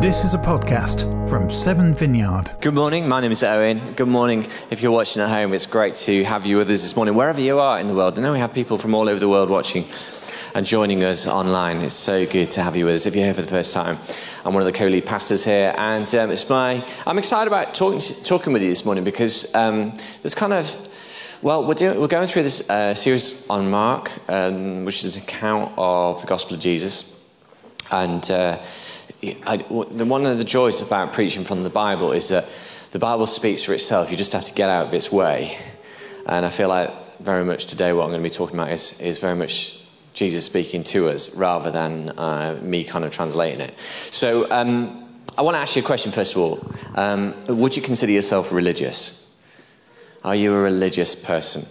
This is a podcast from Seven Vineyard. Good morning, my name is Owen. Good morning if you're watching at home. It's great to have you with us this morning, wherever you are in the world. I know we have people from all over the world watching and joining us online. It's so good to have you with us. If you're here for the first time, I'm one of the co-lead pastors here, and um, it's my I'm excited about talking talking with you this morning because um, there's kind of well, we're, doing, we're going through this uh, series on Mark, um, which is an account of the Gospel of Jesus, and uh, I, one of the joys about preaching from the Bible is that the Bible speaks for itself. You just have to get out of its way, and I feel like very much today what I'm going to be talking about is, is very much Jesus speaking to us rather than uh, me kind of translating it. So um, I want to ask you a question first of all. Um, would you consider yourself religious? Are you a religious person?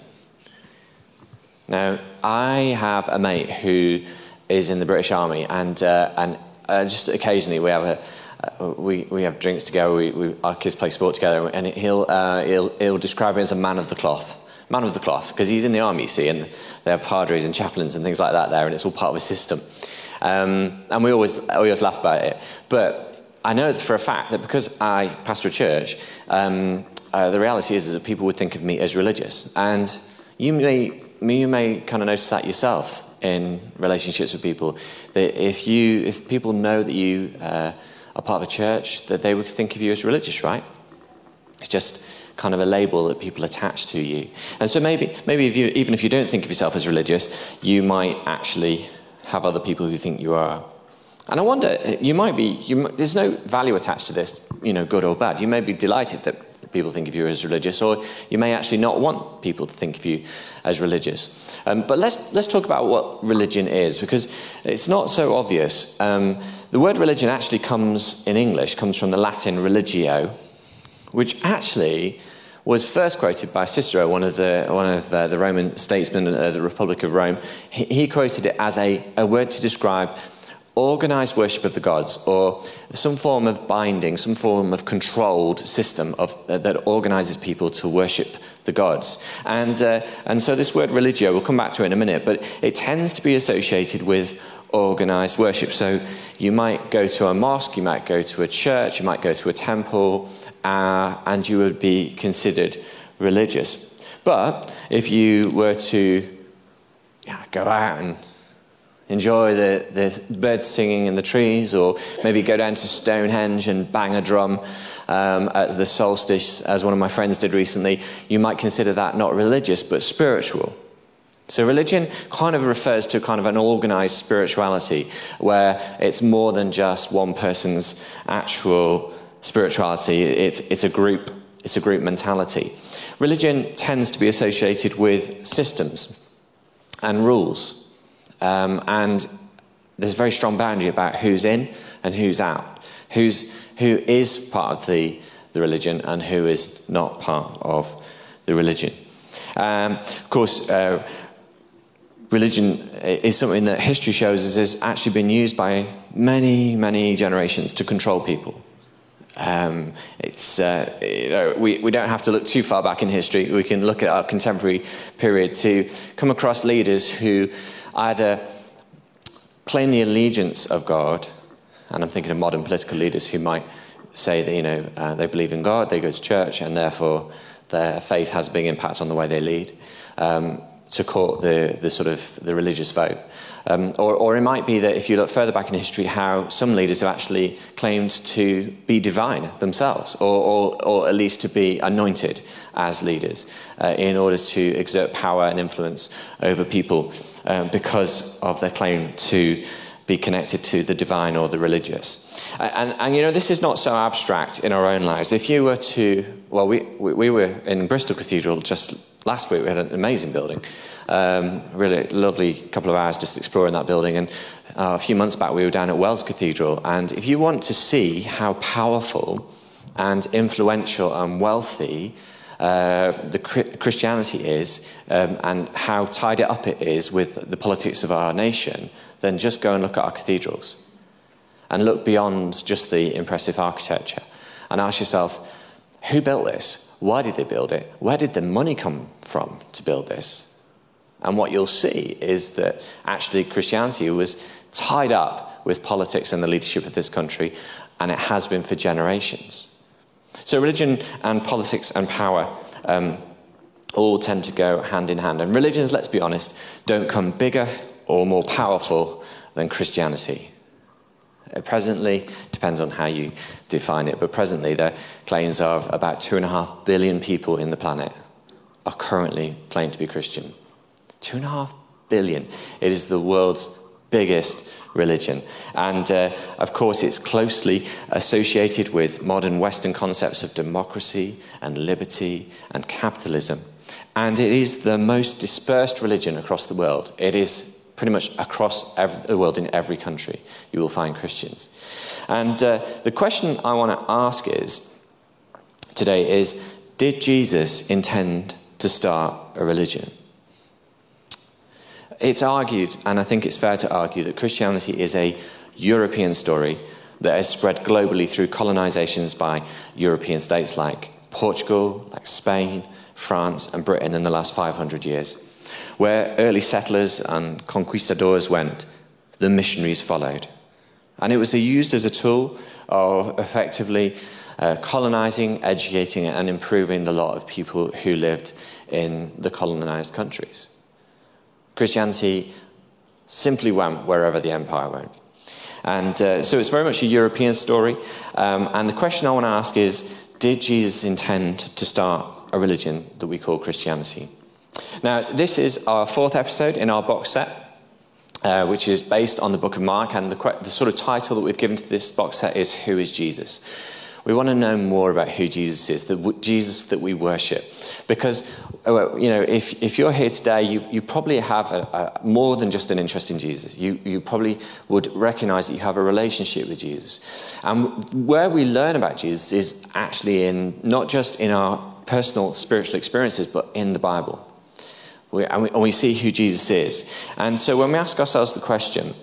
Now, I have a mate who is in the British Army, and, uh, and uh, just occasionally we have a, uh, we, we have drinks together, we, we, our kids play sport together, and he'll, uh, he'll, he'll describe it as a man of the cloth. Man of the cloth, because he's in the army, you see, and they have padres and chaplains and things like that there, and it's all part of a system. Um, and we always, we always laugh about it. But I know for a fact that because I pastor a church, um, uh, the reality is, is that people would think of me as religious. And you may, you may kind of notice that yourself in relationships with people. That if, you, if people know that you uh, are part of a church, that they would think of you as religious, right? It's just kind of a label that people attach to you. And so maybe, maybe if you, even if you don't think of yourself as religious, you might actually have other people who think you are. And I wonder, you might be, you, there's no value attached to this, you know, good or bad. You may be delighted that people think of you as religious, or you may actually not want people to think of you as religious. Um, but let's, let's talk about what religion is, because it's not so obvious. Um, the word religion actually comes in English, comes from the Latin religio, which actually was first quoted by Cicero, one of the, one of the, the Roman statesmen of uh, the Republic of Rome. He, he quoted it as a, a word to describe organized worship of the gods or some form of binding, some form of controlled system of, uh, that organizes people to worship the gods. And, uh, and so this word religio, we'll come back to it in a minute, but it tends to be associated with organized worship. So you might go to a mosque, you might go to a church, you might go to a temple, uh, and you would be considered religious. But if you were to yeah, go out and enjoy the, the birds singing in the trees, or maybe go down to Stonehenge and bang a drum um, at the solstice, as one of my friends did recently, you might consider that not religious but spiritual. So, religion kind of refers to kind of an organized spirituality where it's more than just one person's actual spirituality, it's, it's, a, group, it's a group mentality. Religion tends to be associated with systems and rules. Um, and there's a very strong boundary about who's in and who's out, who's, who is part of the, the religion and who is not part of the religion. Um, of course, uh, religion is something that history shows us has actually been used by many, many generations to control people. Um, it's, uh, you know, we, we don't have to look too far back in history. We can look at our contemporary period to come across leaders who either claim the allegiance of God, and I'm thinking of modern political leaders who might say that, you know, uh, they believe in God, they go to church, and therefore their faith has a big impact on the way they lead, um, to court the, the sort of the religious vote. Um, or, or, it might be that if you look further back in history, how some leaders have actually claimed to be divine themselves, or, or, or at least to be anointed as leaders uh, in order to exert power and influence over people um, because of their claim to be connected to the divine or the religious. And, and, you know, this is not so abstract in our own lives. If you were to, well, we, we, we were in Bristol Cathedral just last week, we had an amazing building. Um, really lovely couple of hours just exploring that building. And uh, a few months back, we were down at Wells Cathedral. And if you want to see how powerful and influential and wealthy uh, the Christianity is um, and how tied up it is with the politics of our nation, then just go and look at our cathedrals and look beyond just the impressive architecture and ask yourself who built this? Why did they build it? Where did the money come from to build this? And what you'll see is that actually Christianity was tied up with politics and the leadership of this country and it has been for generations. So, religion and politics and power um, all tend to go hand in hand. And religions, let's be honest, don't come bigger or more powerful than Christianity. Uh, presently, depends on how you define it, but presently, the claims of about two and a half billion people in the planet are currently claimed to be Christian. Two and a half billion. It is the world's biggest religion. And uh, of course, it's closely associated with modern Western concepts of democracy and liberty and capitalism. And it is the most dispersed religion across the world. It is pretty much across every, the world in every country, you will find Christians. And uh, the question I want to ask is today is Did Jesus intend to start a religion? It's argued, and I think it's fair to argue, that Christianity is a European story that has spread globally through colonizations by European states like Portugal, like Spain, France, and Britain in the last 500 years. Where early settlers and conquistadors went, the missionaries followed. And it was used as a tool of effectively uh, colonizing, educating, and improving the lot of people who lived in the colonized countries. Christianity simply went wherever the empire went. And uh, so it's very much a European story. Um, and the question I want to ask is Did Jesus intend to start a religion that we call Christianity? Now, this is our fourth episode in our box set. Uh, which is based on the book of Mark, and the, the sort of title that we've given to this box set is Who is Jesus? We want to know more about who Jesus is, the Jesus that we worship. Because, uh, you know, if, if you're here today, you, you probably have a, a, more than just an interest in Jesus. You, you probably would recognize that you have a relationship with Jesus. And where we learn about Jesus is actually in not just in our personal spiritual experiences, but in the Bible. We, and, we, and we see who Jesus is. And so when we ask ourselves the question,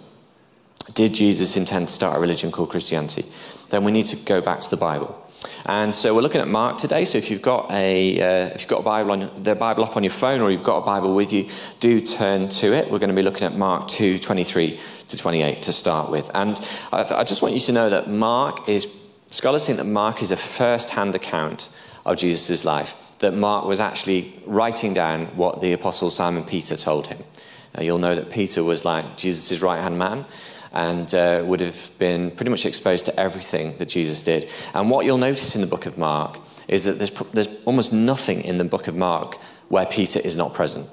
did Jesus intend to start a religion called Christianity? Then we need to go back to the Bible. And so we're looking at Mark today. So if you've got a uh, if you've got a Bible on the Bible up on your phone, or you've got a Bible with you, do turn to it. We're going to be looking at Mark two twenty three to twenty eight to start with. And I, I just want you to know that Mark is scholars think that Mark is a first hand account of Jesus' life. That Mark was actually writing down what the apostle Simon Peter told him. Now, you'll know that Peter was like Jesus' right hand man and uh, would have been pretty much exposed to everything that Jesus did. And what you'll notice in the book of Mark is that there's, there's almost nothing in the book of Mark where Peter is not present.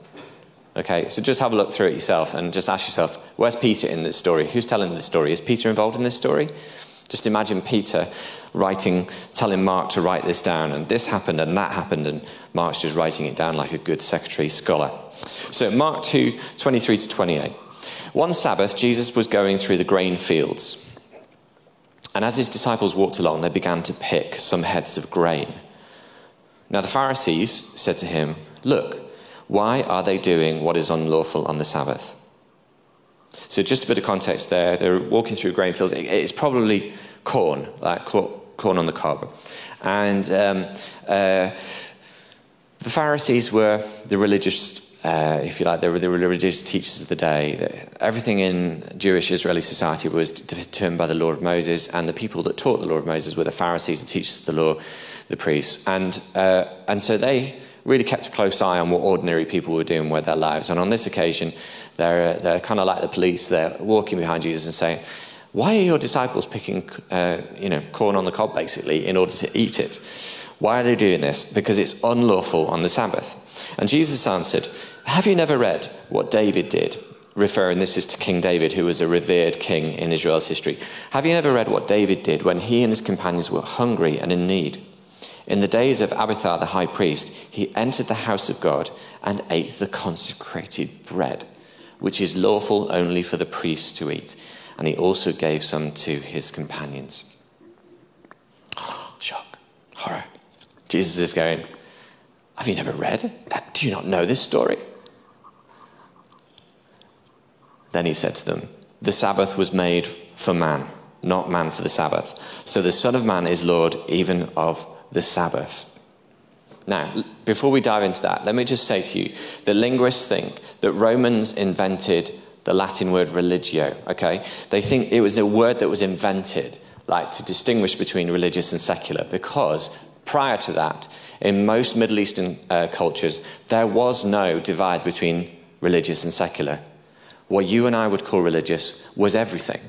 Okay, so just have a look through it yourself and just ask yourself, where's Peter in this story? Who's telling this story? Is Peter involved in this story? Just imagine Peter writing, telling Mark to write this down, and this happened and that happened, and Mark's just writing it down like a good secretary scholar. So, Mark 2 23 to 28. One Sabbath, Jesus was going through the grain fields. And as his disciples walked along, they began to pick some heads of grain. Now the Pharisees said to him, Look, why are they doing what is unlawful on the Sabbath? So, just a bit of context there. They're walking through grain fields. It's probably corn, like corn on the cob. And um, uh, the Pharisees were the religious uh, if you like, were the religious teachers of the day. Everything in Jewish Israeli society was determined by the law of Moses, and the people that taught the law of Moses were the Pharisees, the teachers of the law, the priests. And, uh, and so they really kept a close eye on what ordinary people were doing with their lives. And on this occasion, they're, they're kind of like the police. They're walking behind Jesus and saying, why are your disciples picking uh, you know, corn on the cob, basically, in order to eat it? Why are they doing this? Because it's unlawful on the Sabbath. And Jesus answered, have you never read what David did? Referring, this is to King David, who was a revered king in Israel's history. Have you never read what David did when he and his companions were hungry and in need? In the days of Abiathar the high priest, he entered the house of God and ate the consecrated bread, which is lawful only for the priests to eat. And he also gave some to his companions. Shock, horror. Jesus is going, Have you never read? Do you not know this story? Then he said to them, The Sabbath was made for man, not man for the Sabbath. So the Son of Man is Lord even of the Sabbath. Now, before we dive into that, let me just say to you that linguists think that Romans invented the Latin word religio, okay? They think it was a word that was invented like to distinguish between religious and secular because prior to that, in most Middle Eastern uh, cultures, there was no divide between religious and secular. What you and I would call religious was everything.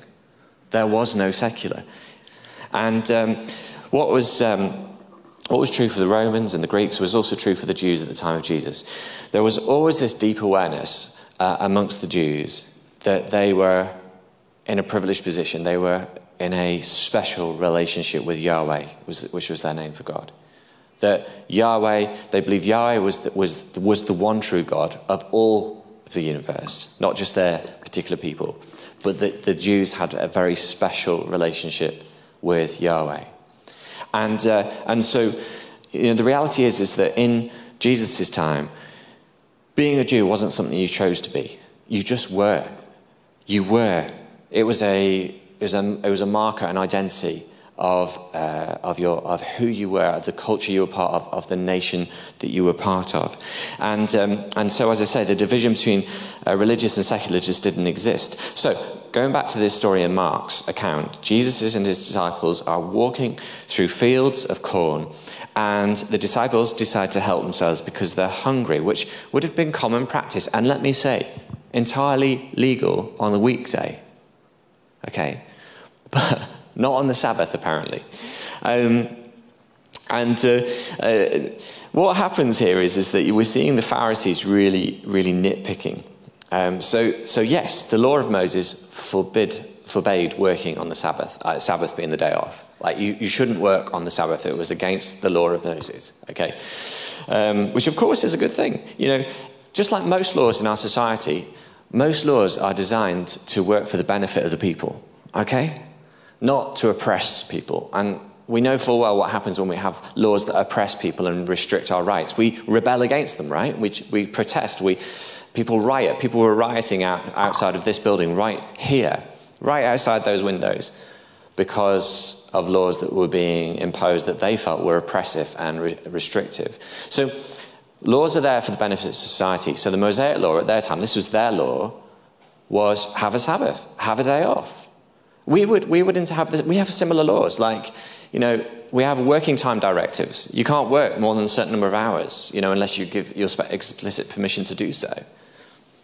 There was no secular. And um, what was. Um, what was true for the Romans and the Greeks was also true for the Jews at the time of Jesus. There was always this deep awareness uh, amongst the Jews that they were in a privileged position. They were in a special relationship with Yahweh, which was their name for God. That Yahweh, they believed Yahweh was the, was, was the one true God of all the universe, not just their particular people, but that the Jews had a very special relationship with Yahweh. And, uh, and so, you know, the reality is, is that in Jesus' time, being a Jew wasn't something you chose to be. You just were. You were. It was a, it was a, it was a marker, an identity of, uh, of, your, of who you were, of the culture you were part of, of the nation that you were part of. And, um, and so, as I say, the division between uh, religious and secular just didn't exist. So, going back to this story in Mark's account, Jesus and his disciples are walking through fields of corn, and the disciples decide to help themselves because they're hungry, which would have been common practice. And let me say, entirely legal on a weekday. Okay? But not on the Sabbath, apparently. Um, and uh, uh, what happens here is, is that we're seeing the Pharisees really, really nitpicking. Um, so, so, yes, the law of Moses forbid, forbade working on the Sabbath, uh, Sabbath being the day off. Like, you, you shouldn't work on the Sabbath. It was against the law of Moses, okay? Um, which, of course, is a good thing. You know, just like most laws in our society, most laws are designed to work for the benefit of the people, okay? Not to oppress people. And we know full well what happens when we have laws that oppress people and restrict our rights. We rebel against them, right? We, we protest. We, people riot. People were rioting out, outside of this building, right here, right outside those windows, because of laws that were being imposed that they felt were oppressive and re- restrictive. So, laws are there for the benefit of society. So, the Mosaic law at their time, this was their law, was have a Sabbath, have a day off. We would, we would have this, we have similar laws, like, you know, we have working time directives. You can't work more than a certain number of hours, you know, unless you give your explicit permission to do so.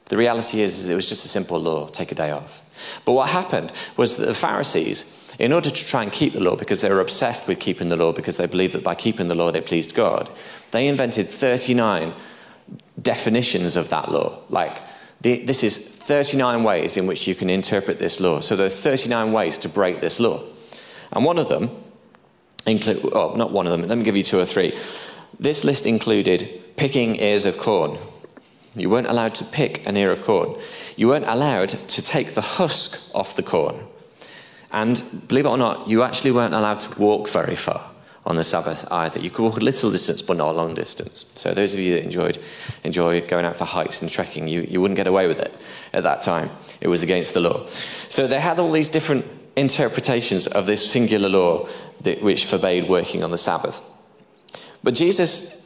The reality is, is it was just a simple law, take a day off. But what happened was that the Pharisees, in order to try and keep the law, because they were obsessed with keeping the law, because they believed that by keeping the law they pleased God, they invented 39 definitions of that law. Like, the, this is 39 ways in which you can interpret this law. So there are 39 ways to break this law. And one of them, include, oh, not one of them, let me give you two or three. This list included picking ears of corn. You weren't allowed to pick an ear of corn. You weren't allowed to take the husk off the corn. And believe it or not, you actually weren't allowed to walk very far on the Sabbath either. You could walk a little distance, but not a long distance. So those of you that enjoyed enjoy going out for hikes and trekking, you, you wouldn't get away with it at that time. It was against the law. So they had all these different interpretations of this singular law that, which forbade working on the Sabbath. But Jesus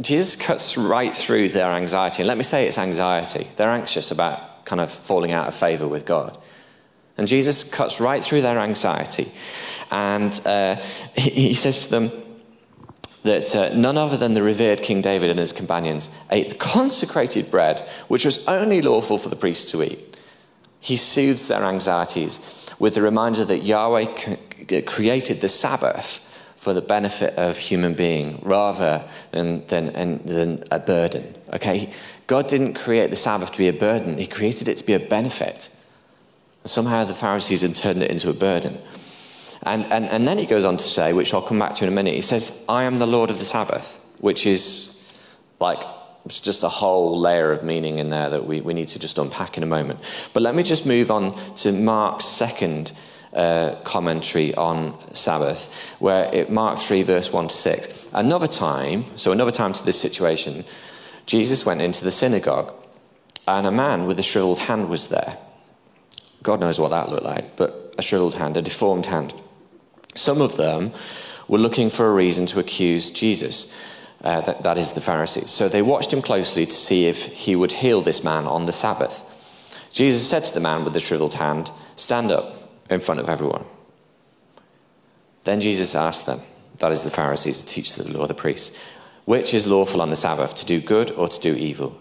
Jesus cuts right through their anxiety. And let me say it's anxiety. They're anxious about kind of falling out of favor with God. And Jesus cuts right through their anxiety and uh, he, says to them that uh, none other than the revered King David and his companions ate the consecrated bread, which was only lawful for the priests to eat. He soothes their anxieties with the reminder that Yahweh created the Sabbath for the benefit of human being rather than, than, than a burden. Okay? God didn't create the Sabbath to be a burden, He created it to be a benefit. Somehow the Pharisees had turned it into a burden. And, and, and then he goes on to say, which I'll come back to in a minute, he says, I am the Lord of the Sabbath, which is like it's just a whole layer of meaning in there that we, we need to just unpack in a moment. But let me just move on to Mark's second uh, commentary on Sabbath, where it Mark 3, verse 1 to 6. Another time, so another time to this situation, Jesus went into the synagogue, and a man with a shriveled hand was there. God knows what that looked like, but a shriveled hand, a deformed hand. Some of them were looking for a reason to accuse Jesus. Uh, that, that is the Pharisees. So they watched him closely to see if he would heal this man on the Sabbath. Jesus said to the man with the shriveled hand, Stand up in front of everyone. Then Jesus asked them, that is the Pharisees, the teachers of the law, the priests, which is lawful on the Sabbath, to do good or to do evil,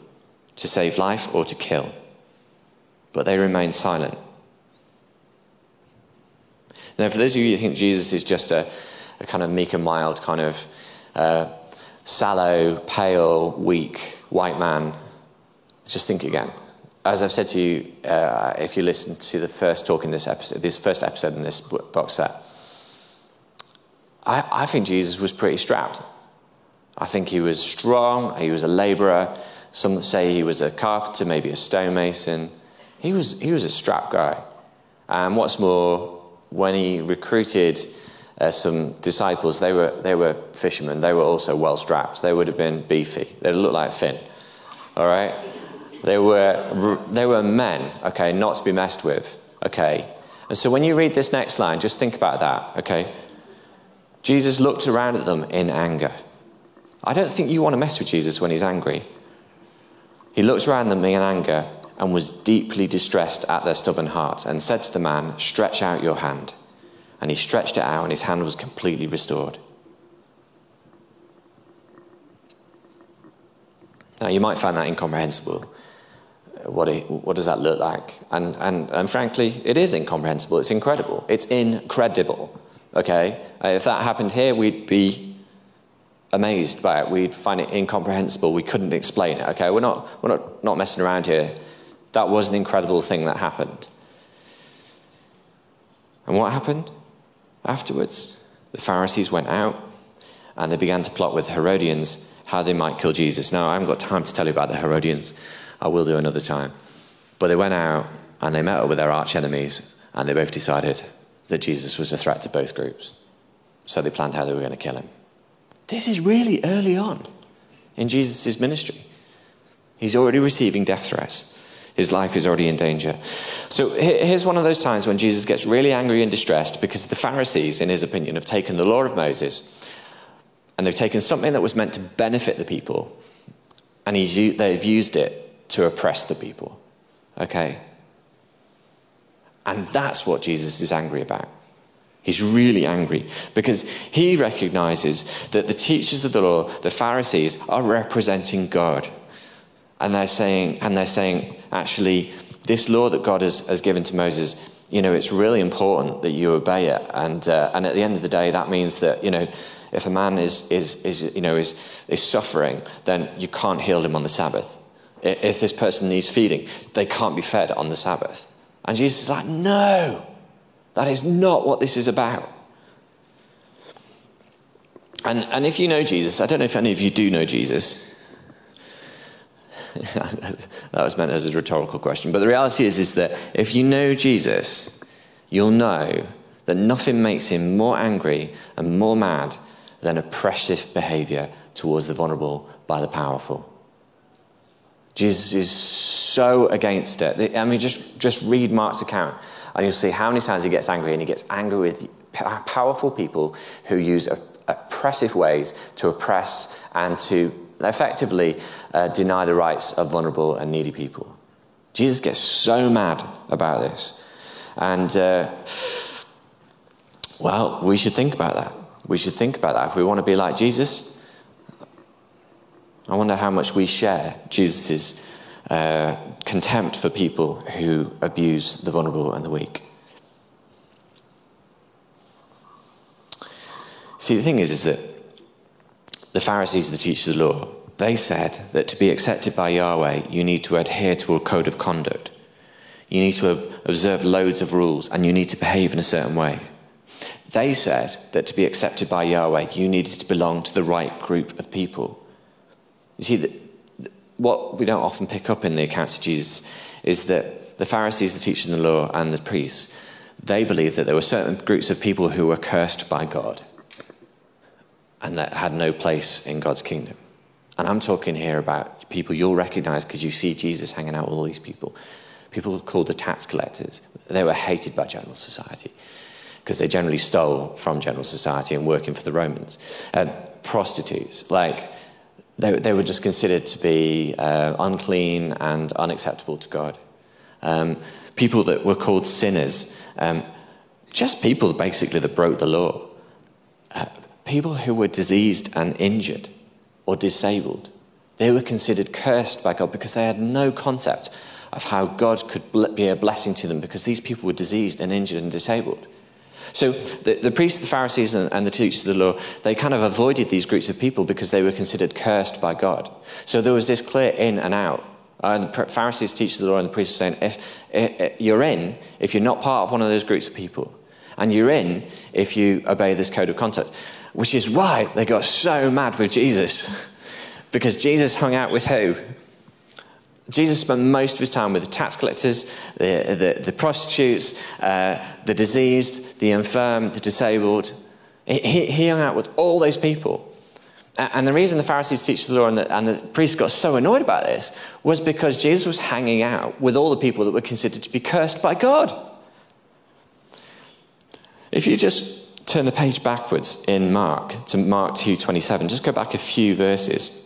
to save life or to kill? But they remained silent. Now, for those of you who think Jesus is just a, a kind of meek and mild, kind of uh, sallow, pale, weak white man, just think again. As I've said to you, uh, if you listen to the first talk in this episode, this first episode in this box set, I, I think Jesus was pretty strapped. I think he was strong, he was a laborer. Some say he was a carpenter, maybe a stonemason. He was, he was a strapped guy. And what's more, when he recruited uh, some disciples, they were, they were fishermen. They were also well strapped. They would have been beefy. They looked like Finn. All right? They were, they were men, okay, not to be messed with, okay? And so when you read this next line, just think about that, okay? Jesus looked around at them in anger. I don't think you want to mess with Jesus when he's angry. He looked around at them in anger and was deeply distressed at their stubborn hearts and said to the man, Stretch out your hand. And he stretched it out, and his hand was completely restored. Now, you might find that incomprehensible. What, it, what does that look like? And, and, and frankly, it is incomprehensible. It's incredible. It's incredible. Okay? Uh, if that happened here, we'd be amazed by it. We'd find it incomprehensible. We couldn't explain it. Okay? We're not, we're not, not messing around here. That was an incredible thing that happened. And what happened afterwards? The Pharisees went out and they began to plot with Herodians how they might kill Jesus. Now, I haven't got time to tell you about the Herodians. I will do another time. But they went out and they met up with their arch enemies and they both decided that Jesus was a threat to both groups. So they planned how they were going to kill him. This is really early on in Jesus' ministry. He's already receiving death threats. His life is already in danger. So here's one of those times when Jesus gets really angry and distressed because the Pharisees, in his opinion, have taken the law of Moses and they've taken something that was meant to benefit the people and he's, they've used it to oppress the people. Okay? And that's what Jesus is angry about. He's really angry because he recognizes that the teachers of the law, the Pharisees, are representing God. And they're saying, and they're saying, actually, this law that God has, has given to Moses, you know, it's really important that you obey it. And, uh, and at the end of the day, that means that, you know, if a man is, is, is, you know, is, is suffering, then you can't heal him on the Sabbath. If this person needs feeding, they can't be fed on the Sabbath. And Jesus is like, no, that is not what this is about. And, and if you know Jesus, I don't know if any of you do know Jesus. That was meant as a rhetorical question. But the reality is, is that if you know Jesus, you'll know that nothing makes him more angry and more mad than oppressive behavior towards the vulnerable by the powerful. Jesus is so against it. I mean, just, just read Mark's account and you'll see how many times he gets angry, and he gets angry with powerful people who use oppressive ways to oppress and to effectively uh, deny the rights of vulnerable and needy people. Jesus gets so mad about this. And, uh, well, we should think about that. We should think about that. If we want to be like Jesus, I wonder how much we share Jesus' uh, contempt for people who abuse the vulnerable and the weak. See, the thing is, is that the Pharisees, the teachers of the law, they said that to be accepted by Yahweh, you need to adhere to a code of conduct. You need to observe loads of rules and you need to behave in a certain way. They said that to be accepted by Yahweh, you needed to belong to the right group of people. You see, what we don't often pick up in the accounts of Jesus is that the Pharisees, the teachers of the law, and the priests, they believed that there were certain groups of people who were cursed by God and that had no place in God's kingdom. And I'm talking here about people you'll recognize because you see Jesus hanging out with all these people. People called the tax collectors. They were hated by general society because they generally stole from general society and working for the Romans. Uh, prostitutes, like they, they were just considered to be uh, unclean and unacceptable to God. Um, people that were called sinners, um, just people basically that broke the law. uh, people who were diseased and injured or disabled, they were considered cursed by God because they had no concept of how God could be a blessing to them because these people were diseased and injured and disabled. So the, the priests, the Pharisees, and, and, the teachers of the law, they kind of avoided these groups of people because they were considered cursed by God. So there was this clear in and out. The Pharisees, teachers of the law, and the priests were saying, if, if you're in, if you're not part of one of those groups of people, and you're in if you obey this code of conduct, which is why they got so mad with Jesus. because Jesus hung out with who? Jesus spent most of his time with the tax collectors, the, the, the prostitutes, uh, the diseased, the infirm, the disabled. He, he, hung out with all those people. And the reason the Pharisees, teach the law, and the, and the priests got so annoyed about this was because Jesus was hanging out with all the people that were considered to be cursed by God. If you just turn the page backwards in Mark to Mark 2:27, just go back a few verses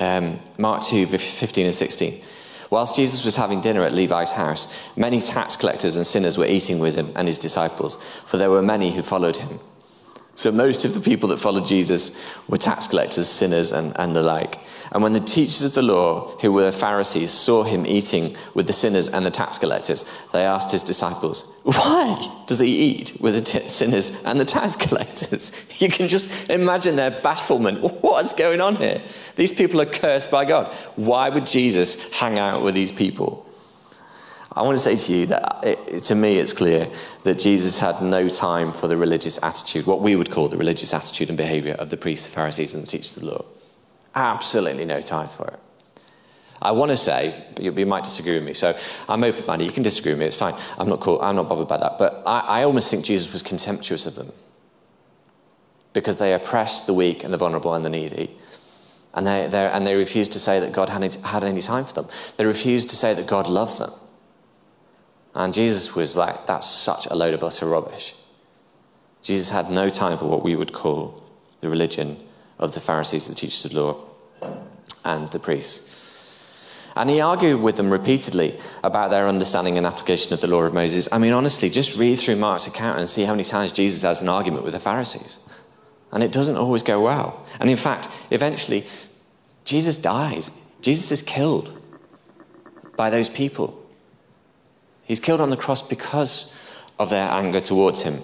um, Mark 2, 15 and 16. Whilst Jesus was having dinner at Levi's house, many tax collectors and sinners were eating with him and his disciples, for there were many who followed him. So most of the people that followed Jesus were tax collectors, sinners, and, and the like. And when the teachers of the law, who were Pharisees, saw him eating with the sinners and the tax collectors, they asked his disciples, Why does he eat with the t- sinners and the tax collectors? You can just imagine their bafflement. What's going on here? These people are cursed by God. Why would Jesus hang out with these people? I want to say to you that it, to me it's clear that Jesus had no time for the religious attitude, what we would call the religious attitude and behavior of the priests, the Pharisees, and the teachers of the law. Absolutely no time for it. I want to say, but you, might disagree with me, so I'm open minded. You can disagree with me, it's fine. I'm not, cool, I'm not bothered by that. But I, I almost think Jesus was contemptuous of them because they oppressed the weak and the vulnerable and the needy. And they, and they refused to say that God had any, had any time for them. They refused to say that God loved them. And Jesus was like, that's such a load of utter rubbish. Jesus had no time for what we would call the religion of the Pharisees, the teachers of the law, and the priests. And he argued with them repeatedly about their understanding and application of the law of Moses. I mean, honestly, just read through Mark's account and see how many times Jesus has an argument with the Pharisees. And it doesn't always go well. And in fact, eventually, Jesus dies. Jesus is killed by those people. He's killed on the cross because of their anger towards him.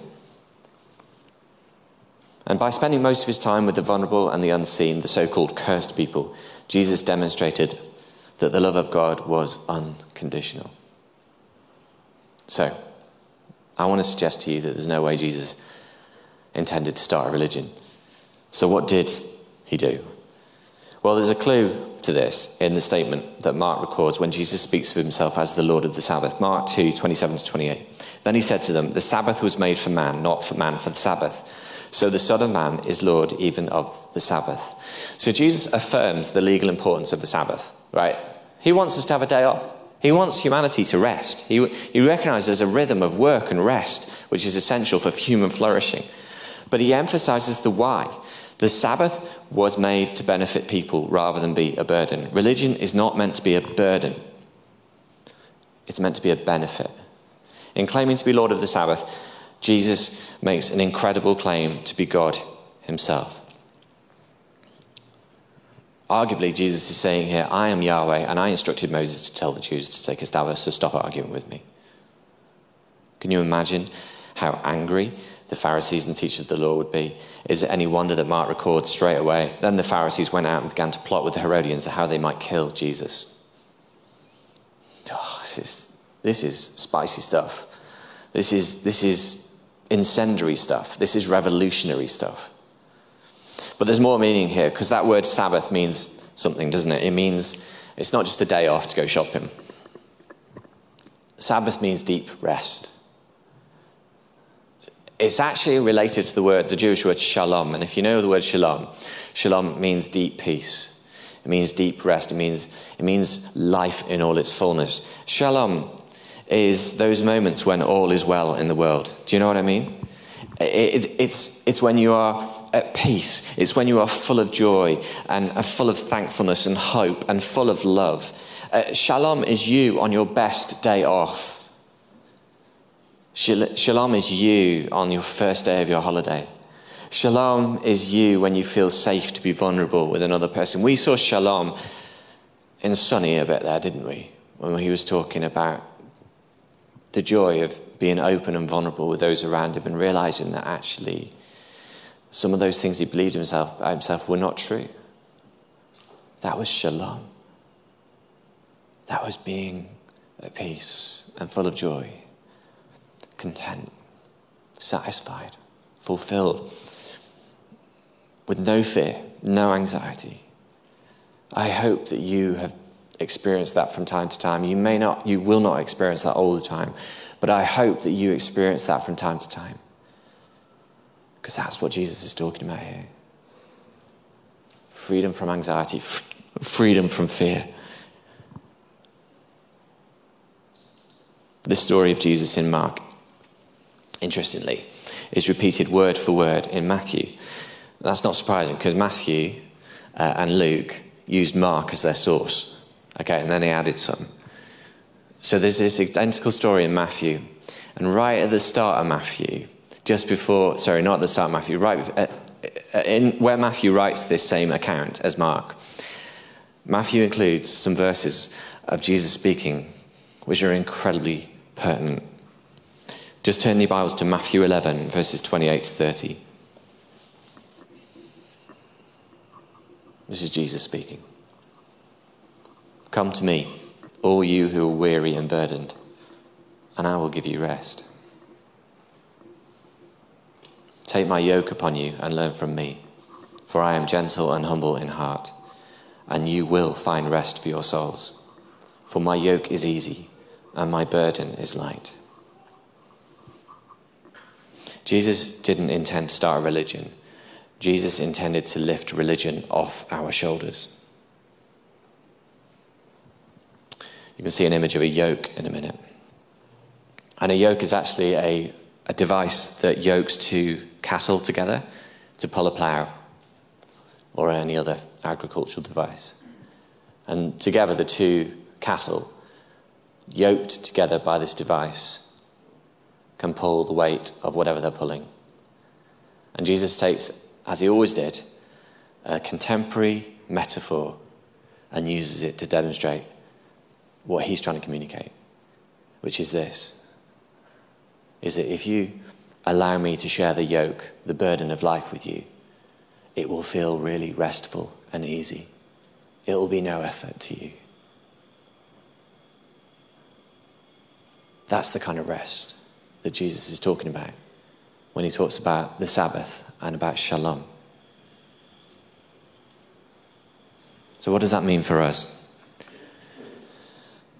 And by spending most of his time with the vulnerable and the unseen, the so called cursed people, Jesus demonstrated that the love of God was unconditional. So, I want to suggest to you that there's no way Jesus intended to start a religion. So, what did he do? Well, there's a clue to this in the statement that Mark records when Jesus speaks of himself as the Lord of the Sabbath. Mark 2 27 to 28. Then he said to them, The Sabbath was made for man, not for man for the Sabbath. So the Son of Man is Lord even of the Sabbath. So Jesus affirms the legal importance of the Sabbath, right? He wants us to have a day off. He wants humanity to rest. He, he recognizes a rhythm of work and rest, which is essential for human flourishing. But he emphasizes the why. The Sabbath was made to benefit people rather than be a burden. Religion is not meant to be a burden, it's meant to be a benefit. In claiming to be Lord of the Sabbath, Jesus makes an incredible claim to be God himself. Arguably, Jesus is saying here, I am Yahweh, and I instructed Moses to tell the Jews to take a Sabbath, so stop arguing with me. Can you imagine how angry the Pharisees and teachers of the law would be? Is it any wonder that Mark records straight away? Then the Pharisees went out and began to plot with the Herodians how they might kill Jesus. Oh, this, is, this is spicy stuff. This is, this is incendiary stuff. This is revolutionary stuff. But there's more meaning here because that word Sabbath means something, doesn't it? It means it's not just a day off to go shopping. Sabbath means deep rest. It's actually related to the word, the Jewish word shalom. And if you know the word shalom, shalom means deep peace. It means deep rest. It means, it means life in all its fullness. Shalom is those moments when all is well in the world. Do you know what I mean? It, it, it's, it's when you are at peace, it's when you are full of joy and are full of thankfulness and hope and full of love. Uh, shalom is you on your best day off. Shalom is you on your first day of your holiday. Shalom is you when you feel safe to be vulnerable with another person. We saw shalom in Sonny a bit there, didn't we? When he was talking about the joy of being open and vulnerable with those around him and realizing that actually some of those things he believed himself, himself were not true. That was shalom. That was being at peace and full of joy, content, satisfied, fulfilled, with no fear, no anxiety. I hope that you have experienced that from time to time. You may not, you will not experience that all the time, but I hope that you experience that from time to time. Because that's what Jesus is talking about here freedom from anxiety, freedom from fear. The story of Jesus in Mark, interestingly, is repeated word for word in Matthew. That's not surprising because Matthew uh, and Luke used Mark as their source. Okay, and then they added some. So there's this identical story in Matthew. And right at the start of Matthew, just before, sorry, not at the start of Matthew, right uh, uh, in where Matthew writes this same account as Mark, Matthew includes some verses of Jesus speaking, which are incredibly pertinent. Just turn your Bibles to Matthew 11, verses 28 to 30. This is Jesus speaking. Come to me, all you who are weary and burdened, and I will give you rest. Take my yoke upon you and learn from me, for I am gentle and humble in heart, and you will find rest for your souls. For my yoke is easy and my burden is light. Jesus didn't intend to start a religion. Jesus intended to lift religion off our shoulders. You can see an image of a yoke in a minute. And a yoke is actually a, a device that yokes two cattle together to pull a plough or any other agricultural device. And together, the two cattle, yoked together by this device, can pull the weight of whatever they're pulling. And Jesus takes, as he always did, a contemporary metaphor and uses it to demonstrate what he's trying to communicate, which is this is that if you allow me to share the yoke, the burden of life with you, it will feel really restful and easy. It will be no effort to you. That's the kind of rest that Jesus is talking about when he talks about the Sabbath and about shalom. So, what does that mean for us?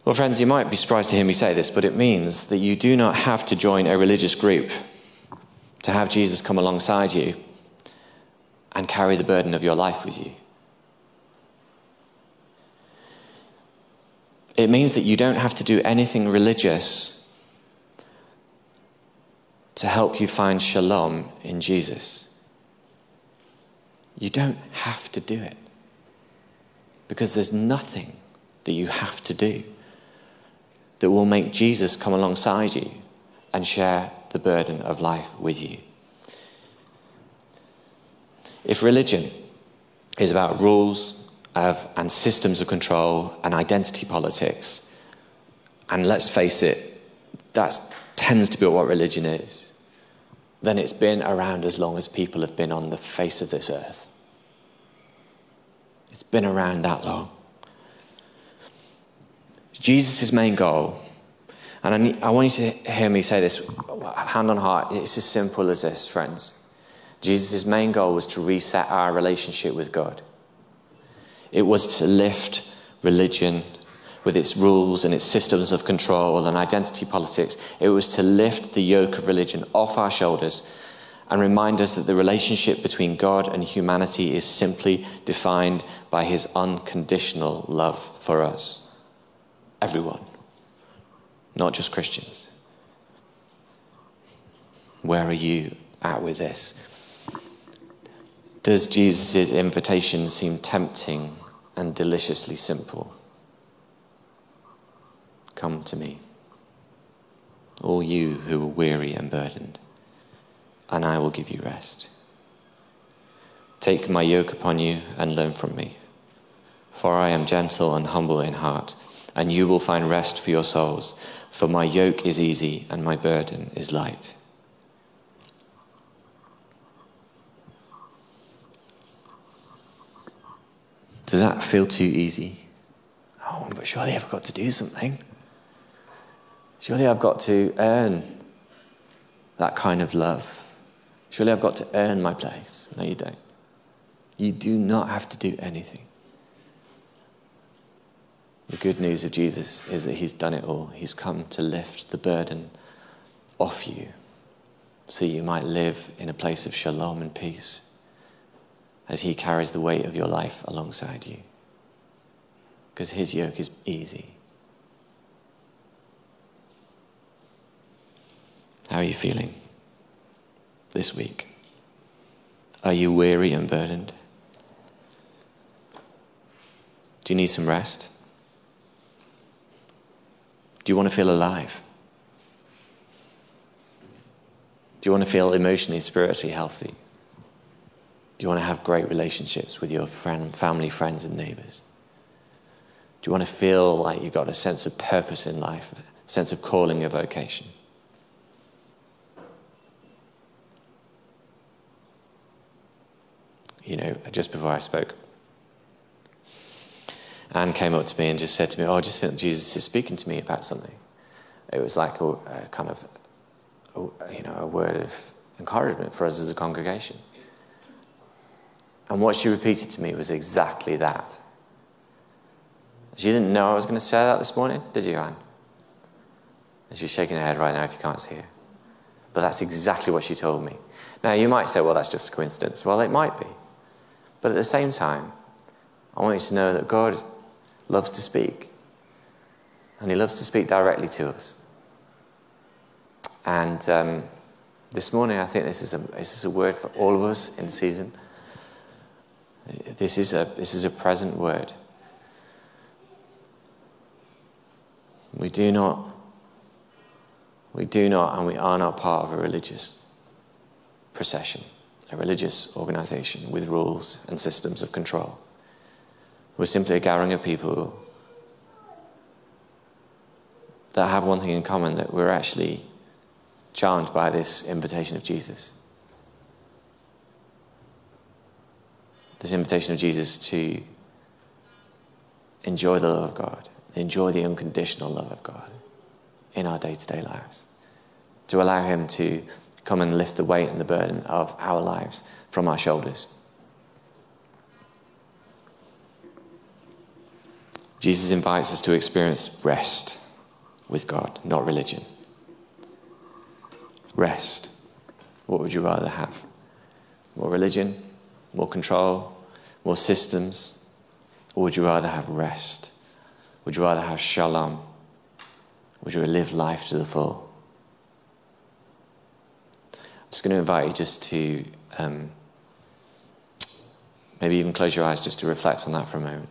Well, friends, you might be surprised to hear me say this, but it means that you do not have to join a religious group to have Jesus come alongside you and carry the burden of your life with you. It means that you don't have to do anything religious to help you find shalom in Jesus. You don't have to do it because there's nothing that you have to do that will make Jesus come alongside you and share the burden of life with you. If religion is about rules of, and systems of control and identity politics, and let's face it, that tends to be what religion is, then it's been around as long as people have been on the face of this earth. It's been around that long. Jesus' main goal and I, need, I want you to hear me say this hand on heart. It's as simple as this, friends. Jesus' main goal was to reset our relationship with God. It was to lift religion with its rules and its systems of control and identity politics. It was to lift the yoke of religion off our shoulders and remind us that the relationship between God and humanity is simply defined by his unconditional love for us. Everyone not just Christians. Where are you at with this? Does Jesus' invitation seem tempting and deliciously simple? Come to me. all you who are weary and burdened, and I will give you rest. Take my yoke upon you and learn from me, for I am gentle and humble in heart, and you will find rest for your souls, for my yoke is easy and my burden is light. Does that feel too easy? Oh, but surely I've got to do something. Surely I've got to earn that kind of love. Surely I've got to earn my place. No, you don't. You do not have to do anything. The good news of Jesus is that He's done it all. He's come to lift the burden off you so you might live in a place of shalom and peace as He carries the weight of your life alongside you. Because His yoke is easy. How are you feeling this week? Are you weary and burdened? Do you need some rest? Do you want to feel alive? Do you want to feel emotionally, spiritually healthy? Do you want to have great relationships with your friend, family, friends, and neighbors? Do you want to feel like you've got a sense of purpose in life, a sense of calling, a vocation? You know, just before I spoke. Anne came up to me and just said to me, Oh, I just feel Jesus is speaking to me about something. It was like a, a kind of, a, you know, a word of encouragement for us as a congregation. And what she repeated to me was exactly that. She didn't know I was going to say that this morning, did you, Anne? And she's shaking her head right now if you can't see her. But that's exactly what she told me. Now, you might say, well, that's just a coincidence. Well, it might be. But at the same time, I want you to know that God loves to speak. And He loves to speak directly to us. And um, this morning, I think this is, a, this is a word for all of us in season. This is a, this is a present word. We do not, we do not, and we are not part of a religious procession a religious organization with rules and systems of control. We're simply a gathering of people that have one thing in common that we're actually charmed by this invitation of Jesus. This invitation of Jesus to enjoy the love of God, enjoy the unconditional love of God in our day to day lives, to allow Him to come and lift the weight and the burden of our lives from our shoulders. Jesus invites us to experience rest with God, not religion. Rest. What would you rather have? More religion? More control? More systems? Or would you rather have rest? Would you rather have shalom? Would you live life to the full? Just going to invite you just to um, maybe even close your eyes just to reflect on that for a moment.